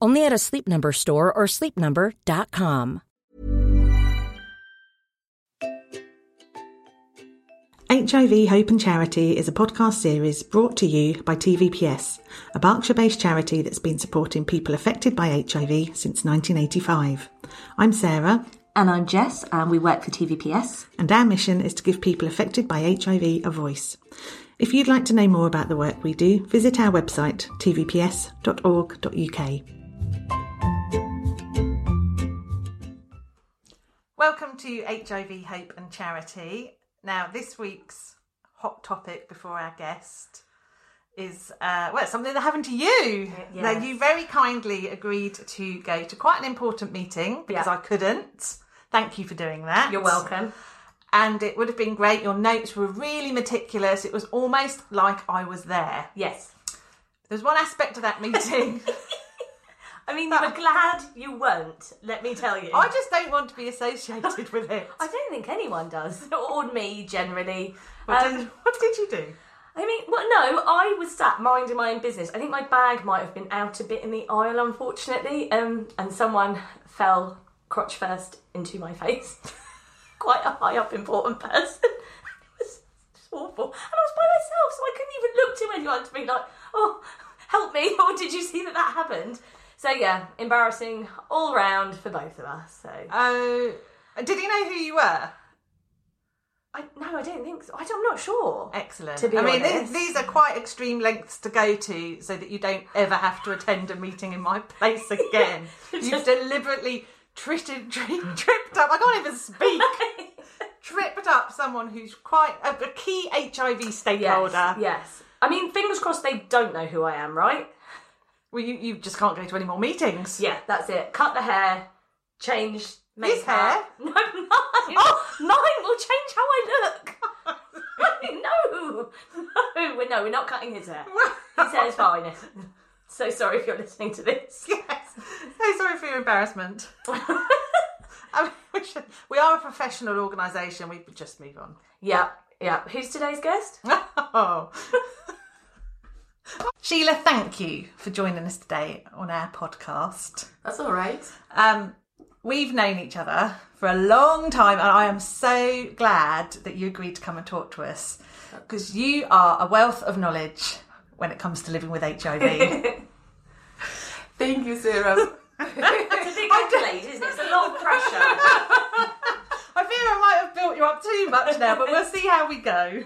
Only at a Sleep Number store or sleepnumber.com. HIV Hope and Charity is a podcast series brought to you by TVPS, a Berkshire based charity that's been supporting people affected by HIV since 1985. I'm Sarah. And I'm Jess, and we work for TVPS. And our mission is to give people affected by HIV a voice. If you'd like to know more about the work we do, visit our website, tvps.org.uk. Welcome to HIV Hope and Charity. Now, this week's hot topic before our guest is uh, well, something that happened to you. Yes. Now, you very kindly agreed to go to quite an important meeting because Yeah. I couldn't. Thank you for doing that. You're welcome. And it would have been great. Your notes were really meticulous. It was almost like I was there. Yes. There's one aspect of that meeting. I mean, you were glad you weren't, let me tell you. I just don't want to be associated with it. I don't think anyone does, or me generally. What, Um, did, what did you do? I mean, well, no, I was sat minding my own business. I think my bag might have been out a bit in the aisle, unfortunately, um, and someone fell crotch first into my face. Quite a high up, important person. it was just awful. And I was by myself, so I couldn't even look to anyone to be like, oh, help me, or did you see that that happened? So, yeah, embarrassing all round for both of us. So, Oh, did he know who you were? I, no, I don't think so. I, am not sure. Excellent. To be I mean, honest. these, these are quite extreme lengths to go to so that you don't ever have to attend a meeting in my place again. You've Just- deliberately tripped, tripped up. I can't even speak. tripped up someone who's quite a, a key HIV Yes, stakeholder. yes. I mean, fingers crossed they don't know who I am, right? Well, you, you just can't go to any more meetings. Yeah, that's it. Cut the hair, change. His hair? No, mine. Oh, mine will change how I look. no, no, we're no, we're not cutting his hair. His hair's fine. So sorry if you're listening to this. Yes. So sorry for your embarrassment. I mean, we, should, we are a professional organisation. We just move on. Yeah, yeah. Who's today's guest? Oh. Sheila, thank you for joining us today on our podcast. That's all right. Um, we've known each other for a long time, and I am so glad that you agreed to come and talk to us because you are a wealth of knowledge when it comes to living with HIV. Thank you, Sarah. It's a big accolade, isn't it? It's a lot of pressure. I fear I might have built you up too much now, but we'll see how we go.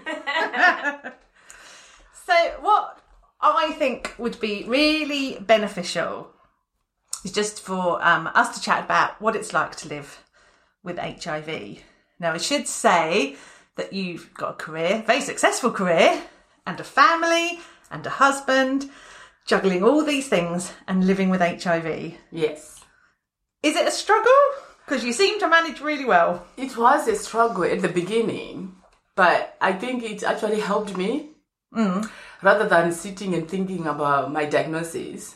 so, what I think would be really beneficial is just for um, us to chat about what it's like to live with HIV. Now, I should say that you've got a career, very successful career, and a family, and a husband, juggling all these things and living with HIV. yes. Is it a struggle? Because you seem to manage really well. It was a struggle at the beginning But I think it actually helped me. Rather than sitting and thinking about my diagnosis,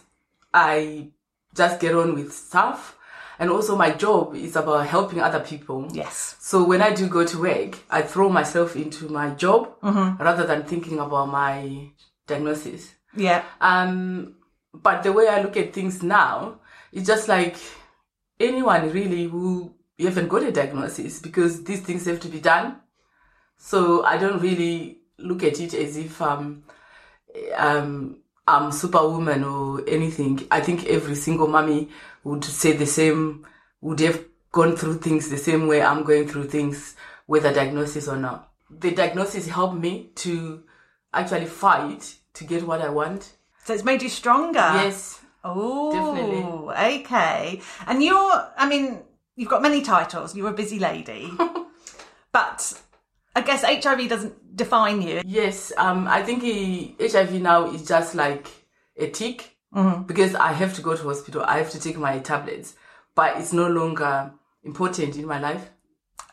I just get on with stuff. And also my job is about helping other people. Yes. So when I do go to work, I throw myself into my job rather than thinking about my diagnosis. Yeah. Um, but the way I look at things now, it's just like anyone really who you haven't got a diagnosis because these things have to be done. So I don't really look at it as if um, um, I'm superwoman or anything. I think every single mommy would say the same, would have gone through things the same way I'm going through things, whether diagnosis or not. The diagnosis helped me to actually fight to get what I want. So it's made you stronger. Yes. Oh, Definitely. Okay. And you're, I mean, you've got many titles. You're a busy lady. but I guess HIV doesn't define you. Yes, um, I think he, HIV now is just like a tick because I have to go to hospital. I have to take my tablets, but it's no longer important in my life.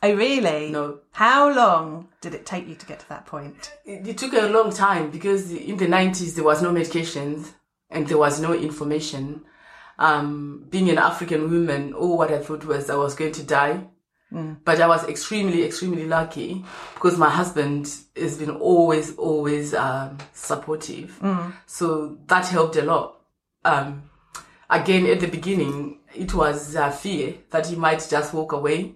Oh, really? No. How long did it take you to get to that point? It, it took a long time because in the 90s there was no medications and there was no information. Um, being an African woman, all what I thought was I was going to die. But I was extremely, extremely lucky because my husband has been always, always um, supportive. So that helped a lot. Um, again, at the beginning, it was uh, fear that he might just walk away.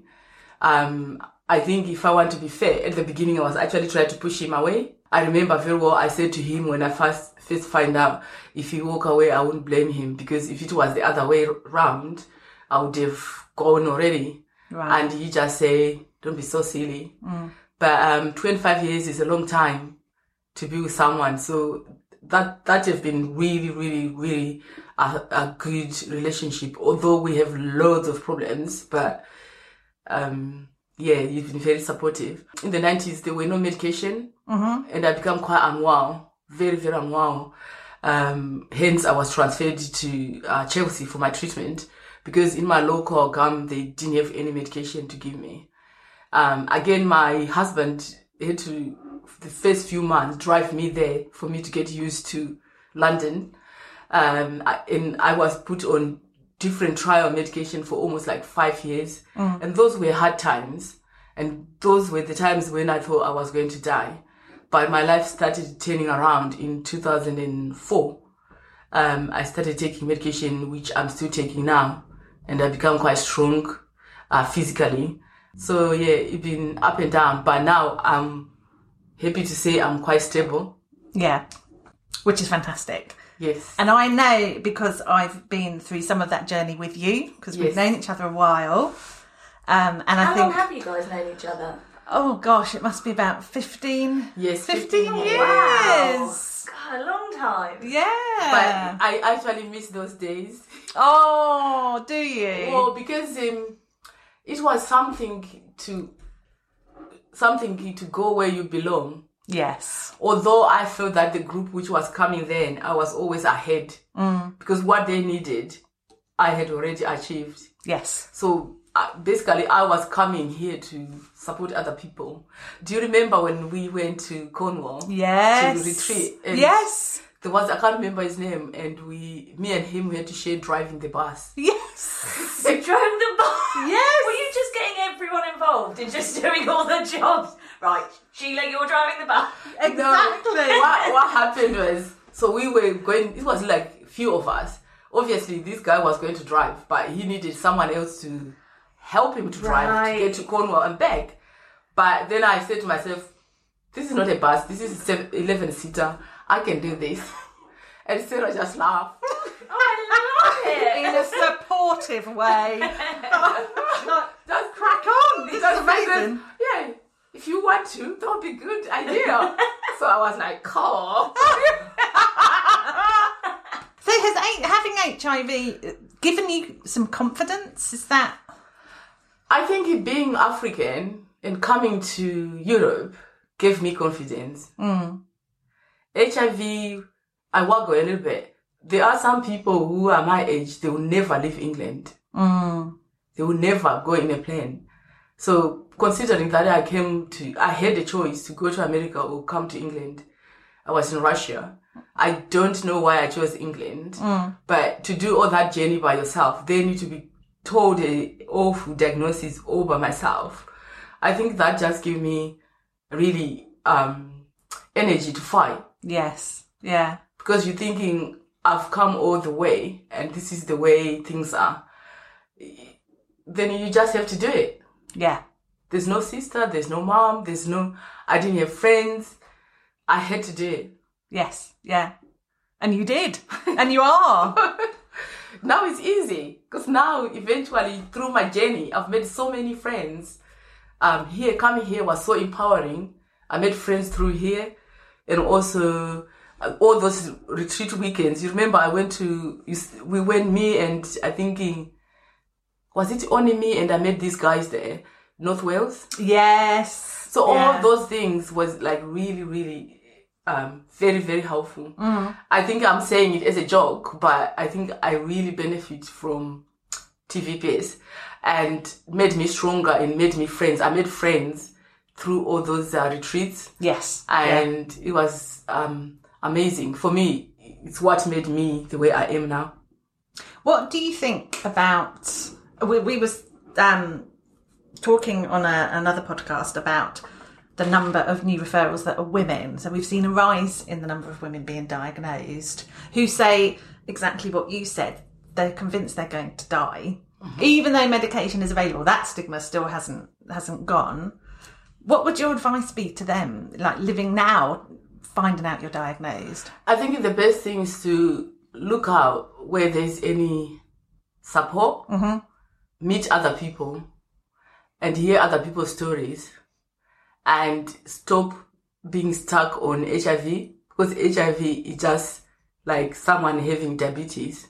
Um, I think if I want to be fair, at the beginning I was actually trying to push him away. I remember very well I said to him when I first first find out if he walk away, I wouldn't blame him because if it was the other way round, I would have gone already. Right. And you just say, "Don't be so silly." But um, 25 years is a long time to be with someone, so that that have been really, really, really a, a good relationship. Although we have loads of problems, but um, yeah, you've been very supportive. In the 90s, there were no medication, and I became quite unwell, very, very unwell. Um, hence, I was transferred to uh, Chelsea for my treatment because in my local GUM they didn't have any medication to give me. Um, again, my husband had to, the first few months, drive me there for me to get used to London. Um, and I was put on different trial medication for almost like five years. And those were hard times. And those were the times when I thought I was going to die. But my life started turning around in 2004. Um, I started taking medication, which I'm still taking now. And I become quite strong uh, physically. So yeah, it's been up and down. But now I'm happy to say I'm quite stable. Yeah. Which is fantastic. Yes. And I know because I've been through some of that journey with you because we've Yes. known each other a while. Um, and I How think, long have you guys known each other? oh gosh, it must be about 15, Yes, 15 15 years. years. God, a long time. Yeah. But I actually miss those days. oh, do you? Well, because um, it was something to something to go where you belong. yes. Although I felt that the group which was coming then, I was always ahead because what they needed, I had already achieved. Yes. So uh, basically, I was coming here to support other people. Do you remember when we went to Cornwall? Yes. To retreat. Yes. There was I can't remember his name, and we, me and him, we had to share driving the bus. Yes. You drove the bus. Yes. Were you just getting everyone involved and just doing all the jobs? Right, Sheila, you're driving the bus. Exactly. what, what happened was, so we were going, it was like few of us. Obviously, this guy was going to drive, but he needed someone else to help him to drive to get to Cornwall and back. But then I said to myself, this is not a bus, this is a 11 seater. I can do this. And Sarah just laughed. Oh, I In a supportive way. Just Crack on. This is amazing. Yeah, if you want to, that would be a good idea. so I was like, cool. So has having HIV uh, given you some confidence? Is that I think it being African and coming to Europe gave me confidence. Mm. HIV, I work a little bit. There are some people who are my age, they will never leave England. They will never go in a plane. So considering that I came to, I had a choice to go to America or come to England. I was in Russia. I don't know why I chose England, but to do all that journey by yourself, then you to be told a awful diagnosis all by myself. I think that just gave me really um, energy to fight Yes. Yeah. because you're thinking I've come all the way and this is the way things are. Then you just have to do it. Yeah. There's no sister, there's no mom, there's no, I didn't have friends. I had to do it. Yes. Yeah. And you did. and you are. Now it's easy because now eventually through my journey, I've made so many friends. Um, here, coming here was so empowering. I made friends through here and also uh, all those retreat weekends. You remember I went to, you we went, me and I thinking, was it only me and I met these guys there, North Wales? yes. So Yeah. all those things was like really, really um, very, very helpful. Mm. I think I'm saying it as a joke, but I think I really benefit from TVPS and made me stronger and made me friends. I made friends through all those uh, retreats Yes. Yeah. and it was um, amazing. For me, it's what made me the way I am now. What do you think about? We, we was um, talking on a, another podcast about the number of new referrals that are women. So we've seen a rise in the number of women being diagnosed who say exactly what you said. They're convinced they're going to die, even though medication is available. That stigma still hasn't hasn't gone. What would your advice be to them, like living now, finding out you're diagnosed? I think the best thing is to look out where there's any support, meet other people, and hear other people's stories, and stop being stuck on HIV because HIV is just like someone having diabetes.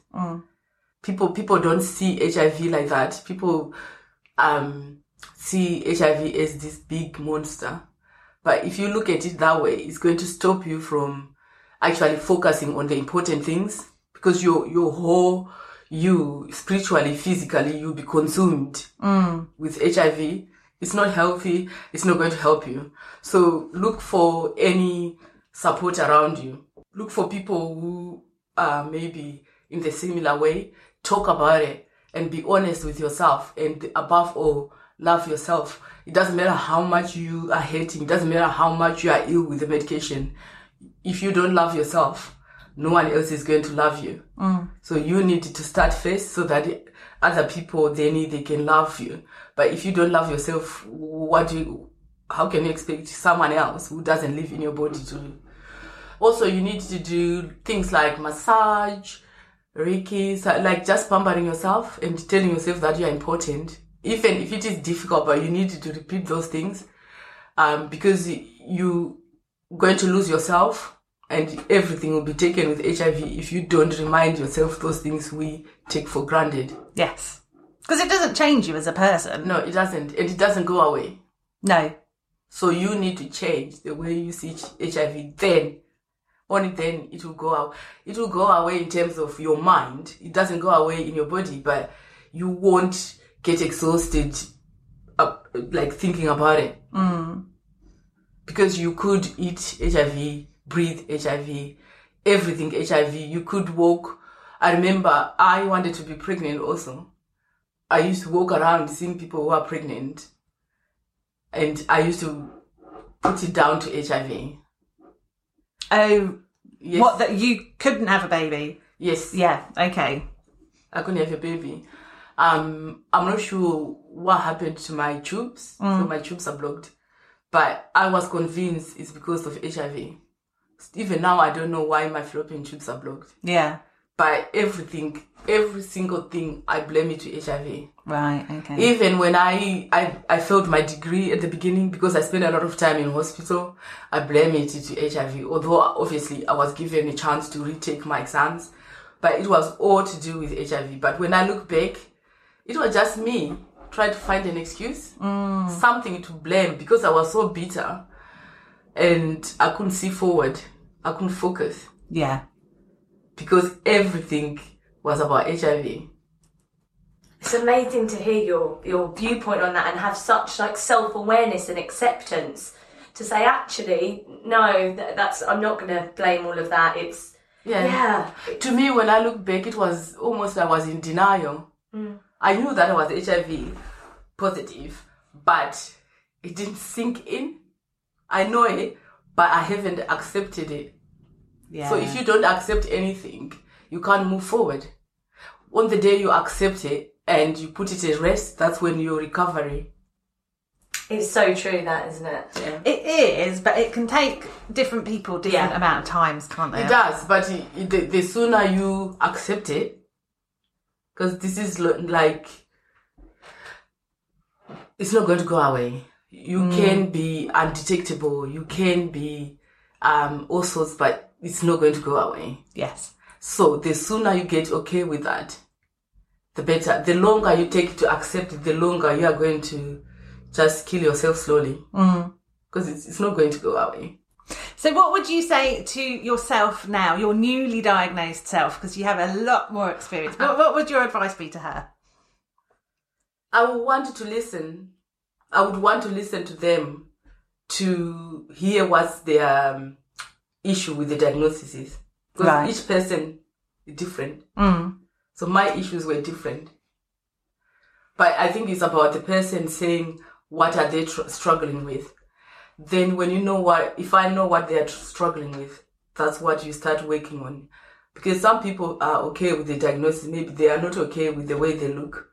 People people don't see HIV like that. People um, see HIV as this big monster. But if you look at it that way, it's going to stop you from actually focusing on the important things because your your whole you spiritually, physically, you'll be consumed mm. with HIV. It's not healthy. It's not going to help you. So look for any support around you. Look for people who are maybe in the similar way. Talk about it and be honest with yourself. And above all, love yourself. It doesn't matter how much you are hating. It doesn't matter how much you are ill with the medication. If you don't love yourself, no one else is going to love you. Mm. So you need to start first so that other people they need they can love you. But if you don't love yourself, what do you, how can you expect someone else who doesn't live in your body to? Also, you need to do things like massage, Reiki, like just pampering yourself and telling yourself that you are important. Even if it is difficult, but you need to repeat those things, um, because you going to lose yourself and everything will be taken with HIV if you don't remind yourself those things we take for granted. Yes, because it doesn't change you as a person. No, it doesn't, and it doesn't go away. No. So you need to change the way you see HIV. Then, only then it will go out. It will go away in terms of your mind. It doesn't go away in your body, but you won't get exhausted, uh, like thinking about it. Because you could eat HIV, breathe HIV, everything HIV. You could walk. I remember I wanted to be pregnant also. I used to walk around seeing people who are pregnant and I used to put it down to HIV. Oh, Yes. what that you couldn't have a baby? Yes. Yeah. Okay. I couldn't have a baby. Um, I'm not sure what happened to my tubes. So my tubes are blocked. But I was convinced it's because of HIV. Even now, I don't know why my fallopian tubes are blocked. Yeah. But everything, every single thing, I blame it to HIV. Right. Okay. Even when I, I I failed my degree at the beginning because I spent a lot of time in hospital, I blame it to HIV. Although obviously I was given a chance to retake my exams, but it was all to do with HIV. But when I look back, it was just me trying to find an excuse, mm. something to blame because I was so bitter, and I couldn't see forward. I couldn't focus yeah. because everything was about HIV. It's amazing to hear your your viewpoint on that and have such like self awareness and acceptance to say actually no that, that's I'm not going to blame all of that. It's Yeah. yeah. To me, when I look back, it was almost I was in denial. Mm. I knew that I was HIV positive, but it didn't sink in. I know it, but I haven't accepted it. Yeah. So if you don't accept anything, you can't move forward. On the day you accept it and you put it at rest, that's when your recovery. It's so true that isn't it? Yeah. It is, but it can take different people different Yeah. amount of times, can't they? It does, but it, it- the, the sooner you accept it, because this is lo- like, it's not going to go away. You can be undetectable, you can be um, all sorts, but it's not going to go away. Yes. So the sooner you get okay with that, the better. The longer you take to accept it, the longer you are going to just kill yourself slowly. Because it's, it's not going to go away. So, what would you say to yourself now, your newly diagnosed self, because you have a lot more experience? What, what would your advice be to her? I would want to listen. I would want to listen to them to hear what's their um, issue with the diagnosis is. Because Right. each person is different. Mm. So my issues were different. But I think it's about the person saying what are they tr- struggling with. Then when you know what, if I know what they are struggling with, that's what you start working on. Because some people are okay with the diagnosis, maybe they are not okay with the way they look.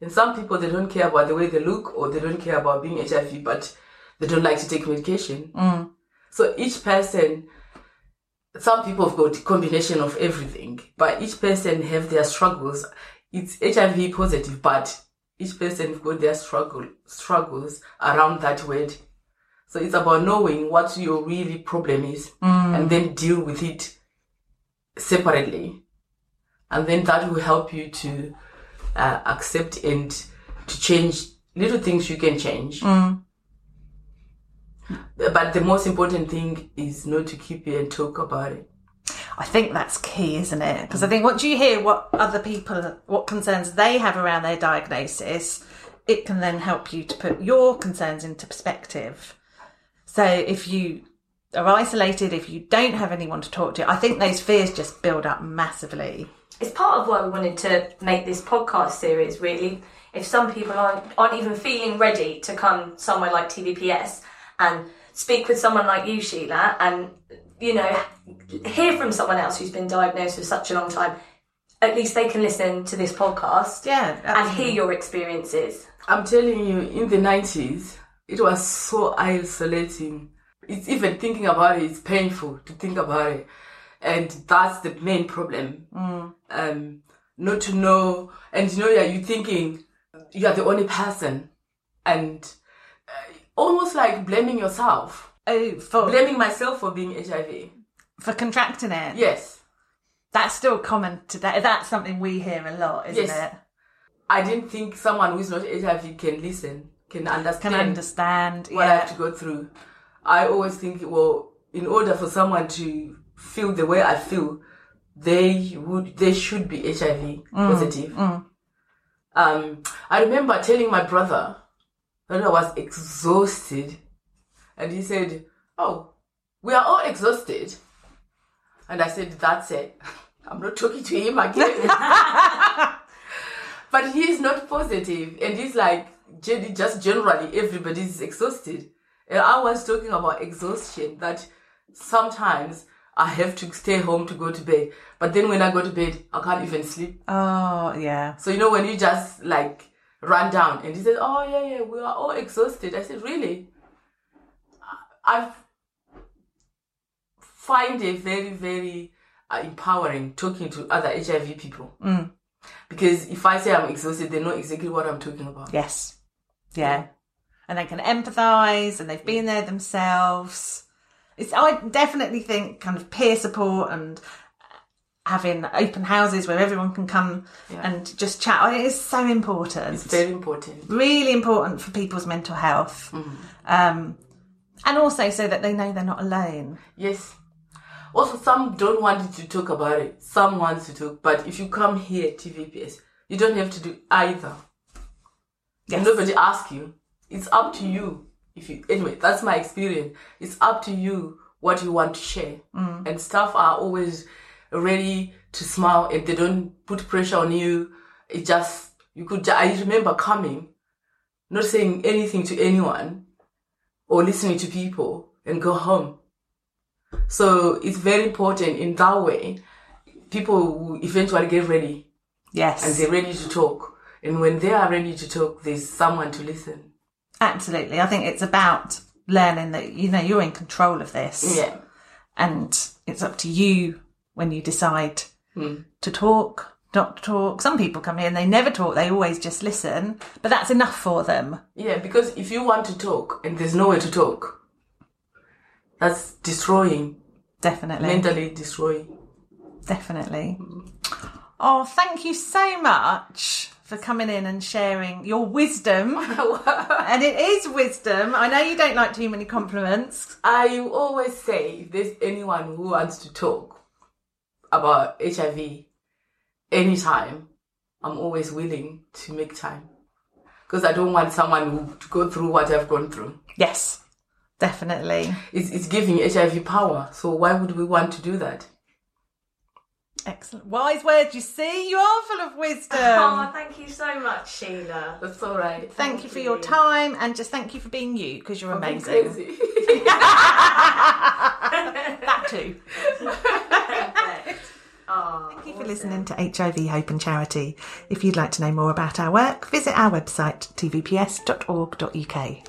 And some people they don't care about the way they look or they don't care about being HIV, but they don't like to take medication. Mm. So each person some people have got a combination of everything, but each person have their struggles. It's HIV positive, but each person have got their struggle struggles around that word. So it's about knowing what your really problem is and then deal with it separately. And then that will help you to uh, accept and to change little things you can change. But the most important thing is not to keep it and talk about it. I think that's key, isn't it? Because I think once you hear what other people, what concerns they have around their diagnosis, it can then help you to put your concerns into perspective. So if you are isolated, if you don't have anyone to talk to, I think those fears just build up massively. It's part of why we wanted to make this podcast series, really. If some people aren't, aren't even feeling ready to come somewhere like TVPS and speak with someone like you, Sheila, and, you know, hear from someone else who's been diagnosed for such a long time, at least they can listen to this podcast Yeah, and hear your experiences. I'm telling you, in the 90s, it was so isolating. It's even thinking about it, it's painful to think about it. And that's the main problem. Um, not to know, and you know, yeah, you're thinking you are the only person, and uh, almost like blaming yourself, Oh, for blaming myself for being HIV. for contracting it. Yes, That's still common today. That's something we hear a lot, isn't Yes. it? I didn't think someone who's not HIV can listen, can understand. Can understand. what I have to go through. I always think, well, in order for someone to feel the way I feel, they would, they should be HIV positive. Um, I remember telling my brother that I was exhausted, and he said, "Oh, we are all exhausted," and I said, "That's it. I'm not talking to him again." but he's not positive, and he's like, just generally, everybody's exhausted. And I was talking about exhaustion that sometimes I have to stay home to go to bed, but then when I go to bed, I can't even sleep. Oh, yeah. So you know when you just like run down, and he said, "Oh yeah, yeah, we are all exhausted." I said, "Really?" I find it very, very uh, empowering talking to other HIV people because if I say I'm exhausted, they know exactly what I'm talking about. Yes. Yeah. And they can empathise and they've been there themselves. It's I definitely think kind of peer support and having open houses where everyone can come and just chat. I it's so important. It's very important. really important for people's mental health. Um, and also so that they know they're not alone. Yes. Also, some don't want to talk about it. Some wants to talk, but if you come here, TVPS, You don't have to do either. Yes. And nobody asks you. It's up to you. If you anyway, that's my experience. It's up to you what you want to share. Mm. And staff are always ready to smile and they don't put pressure on you. It just you could. I remember coming, not saying anything to anyone, or listening to people and go home. So it's very important in that way. People will eventually get ready Yes. and they're ready to talk. And when they are ready to talk, there's someone to listen. Absolutely. I think it's about learning that, you know, you're in control of this. Yeah. And it's up to you when you decide Hmm. to talk, not to talk. Some people come here and they never talk, they always just listen, but that's enough for them. Yeah, because if you want to talk and there's nowhere to talk, that's destroying, Definitely. mentally destroying. Definitely. Oh, thank you so much for coming in and sharing your wisdom. and it is wisdom. I know you don't like too many compliments. I always say if there's anyone who wants to talk about HIV anytime, I'm always willing to make time. Because I don't want someone who, to go through what I've gone through. Yes, definitely. It's, it's giving HIV power. So why would we want to do that? Excellent. Wise words, you see? You are full of wisdom. oh, thank you so much, Sheila. That's all right. Thank you for your time and just thank you for being you because you're I'm amazing. That too. Oh, Thank you for listening to HIV Hope and Charity. If you'd like to know more about our work, visit our website tvps.org.uk.